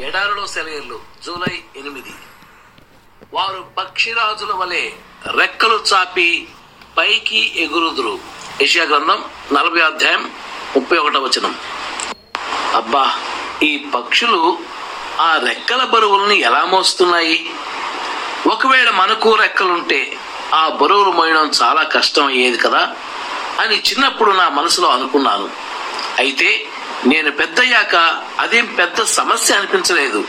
ఎడారిలో సెలయర్లు జూలై ఎనిమిది. వారు పక్షిరాజుల వలె రెక్కలు చాపి పైకి ఎగురుదురు. యెషయా గ్రంథం నలభై అధ్యాయం ముప్పై ఒకటో వచనం. అబ్బా ఈ పక్షులు ఆ రెక్కల బరువులను ఎలా మోస్తున్నాయి? ఒకవేళ మనకు రెక్కలుంటే ఆ బరువులు మోయడం చాలా కష్టం అయ్యేది కదా అని చిన్నప్పుడు నా మనసులో అనుకున్నాను. అయితే నేను పెద్దయ్యాక అదేం పెద్ద సమస్య అనిపించలేదు.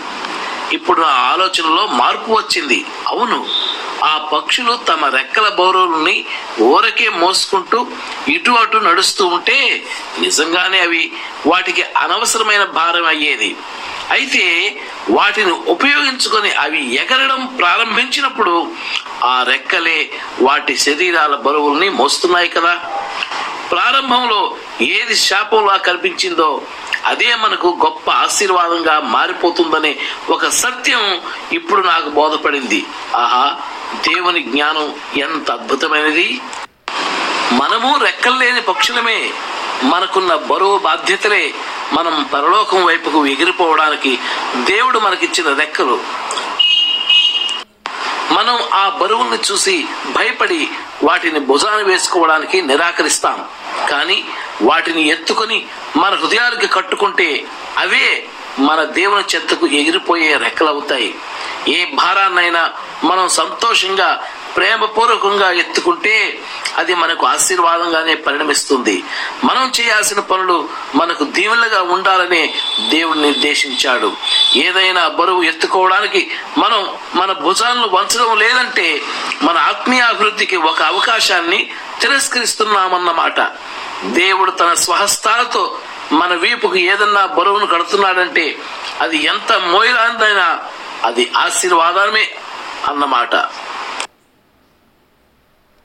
ఇప్పుడు నా ఆలోచనలో మార్పు వచ్చింది. అవును ఆ పక్షులు తమ రెక్కల బౌరవుల్ని ఊరకే మోసుకుంటూ ఇటు అటు నడుస్తూ ఉంటే నిజంగానే అవి వాటికి అనవసరమైన భారం అయ్యేది. అయితే వాటిని ఉపయోగించుకొని అవి ఎగరడం ప్రారంభించినప్పుడు ఆ రెక్కలే వాటి శరీరాల బరువుల్ని మోస్తున్నాయి కదా. ప్రారంభంలో ఏది శాపంలా కనిపించిందో అదే మనకు గొప్ప ఆశీర్వాదంగా మారిపోతుందనే ఒక సత్యం ఇప్పుడు నాకు బోధపడింది. ఆహా దేవుని జ్ఞానం ఎంత అద్భుతమైనది. మనము రెక్కలు లేని పక్షులమే. మనకున్న బరువు బాధ్యతలే మనం పరలోకం వైపుకు ఎగిరిపోవడానికి దేవుడు మనకిచ్చిన రెక్కలు. మనం ఆ బరువుల్ని చూసి భయపడి వాటిని భుజాన వేసుకోవడానికి నిరాకరిస్తాం. కానీ వాటిని ఎత్తుకొని మన హృదయానికి కట్టుకుంటే అవే మన దేవుని చెత్తకు ఎగిరిపోయే రెక్కలవుతాయి. ఏ భారాన్నైనా మనం సంతోషంగా ప్రేమపూర్వకంగా ఎత్తుకుంటే అది మనకు ఆశీర్వాదంగానే పరిణమిస్తుంది. మనం చేయాల్సిన పనులు మనకు దీవులుగా ఉండాలని దేవుడు నిర్దేశించాడు. ఏదైనా బరువు ఎత్తుకోవడానికి మనం మన భుజాలను వంచడం లేదంటే మన ఆత్మీయ అభివృద్ధికి ఒక అవకాశాన్ని తిరస్కరిస్తున్నామన్నమాట. దేవుడు తన స్వహస్తాలతో మన వీపుకు ఏదన్నా బరువును కడుతున్నాడంటే అది ఎంత మోయలాందైనా అది ఆశీర్వాదమే అన్నమాట.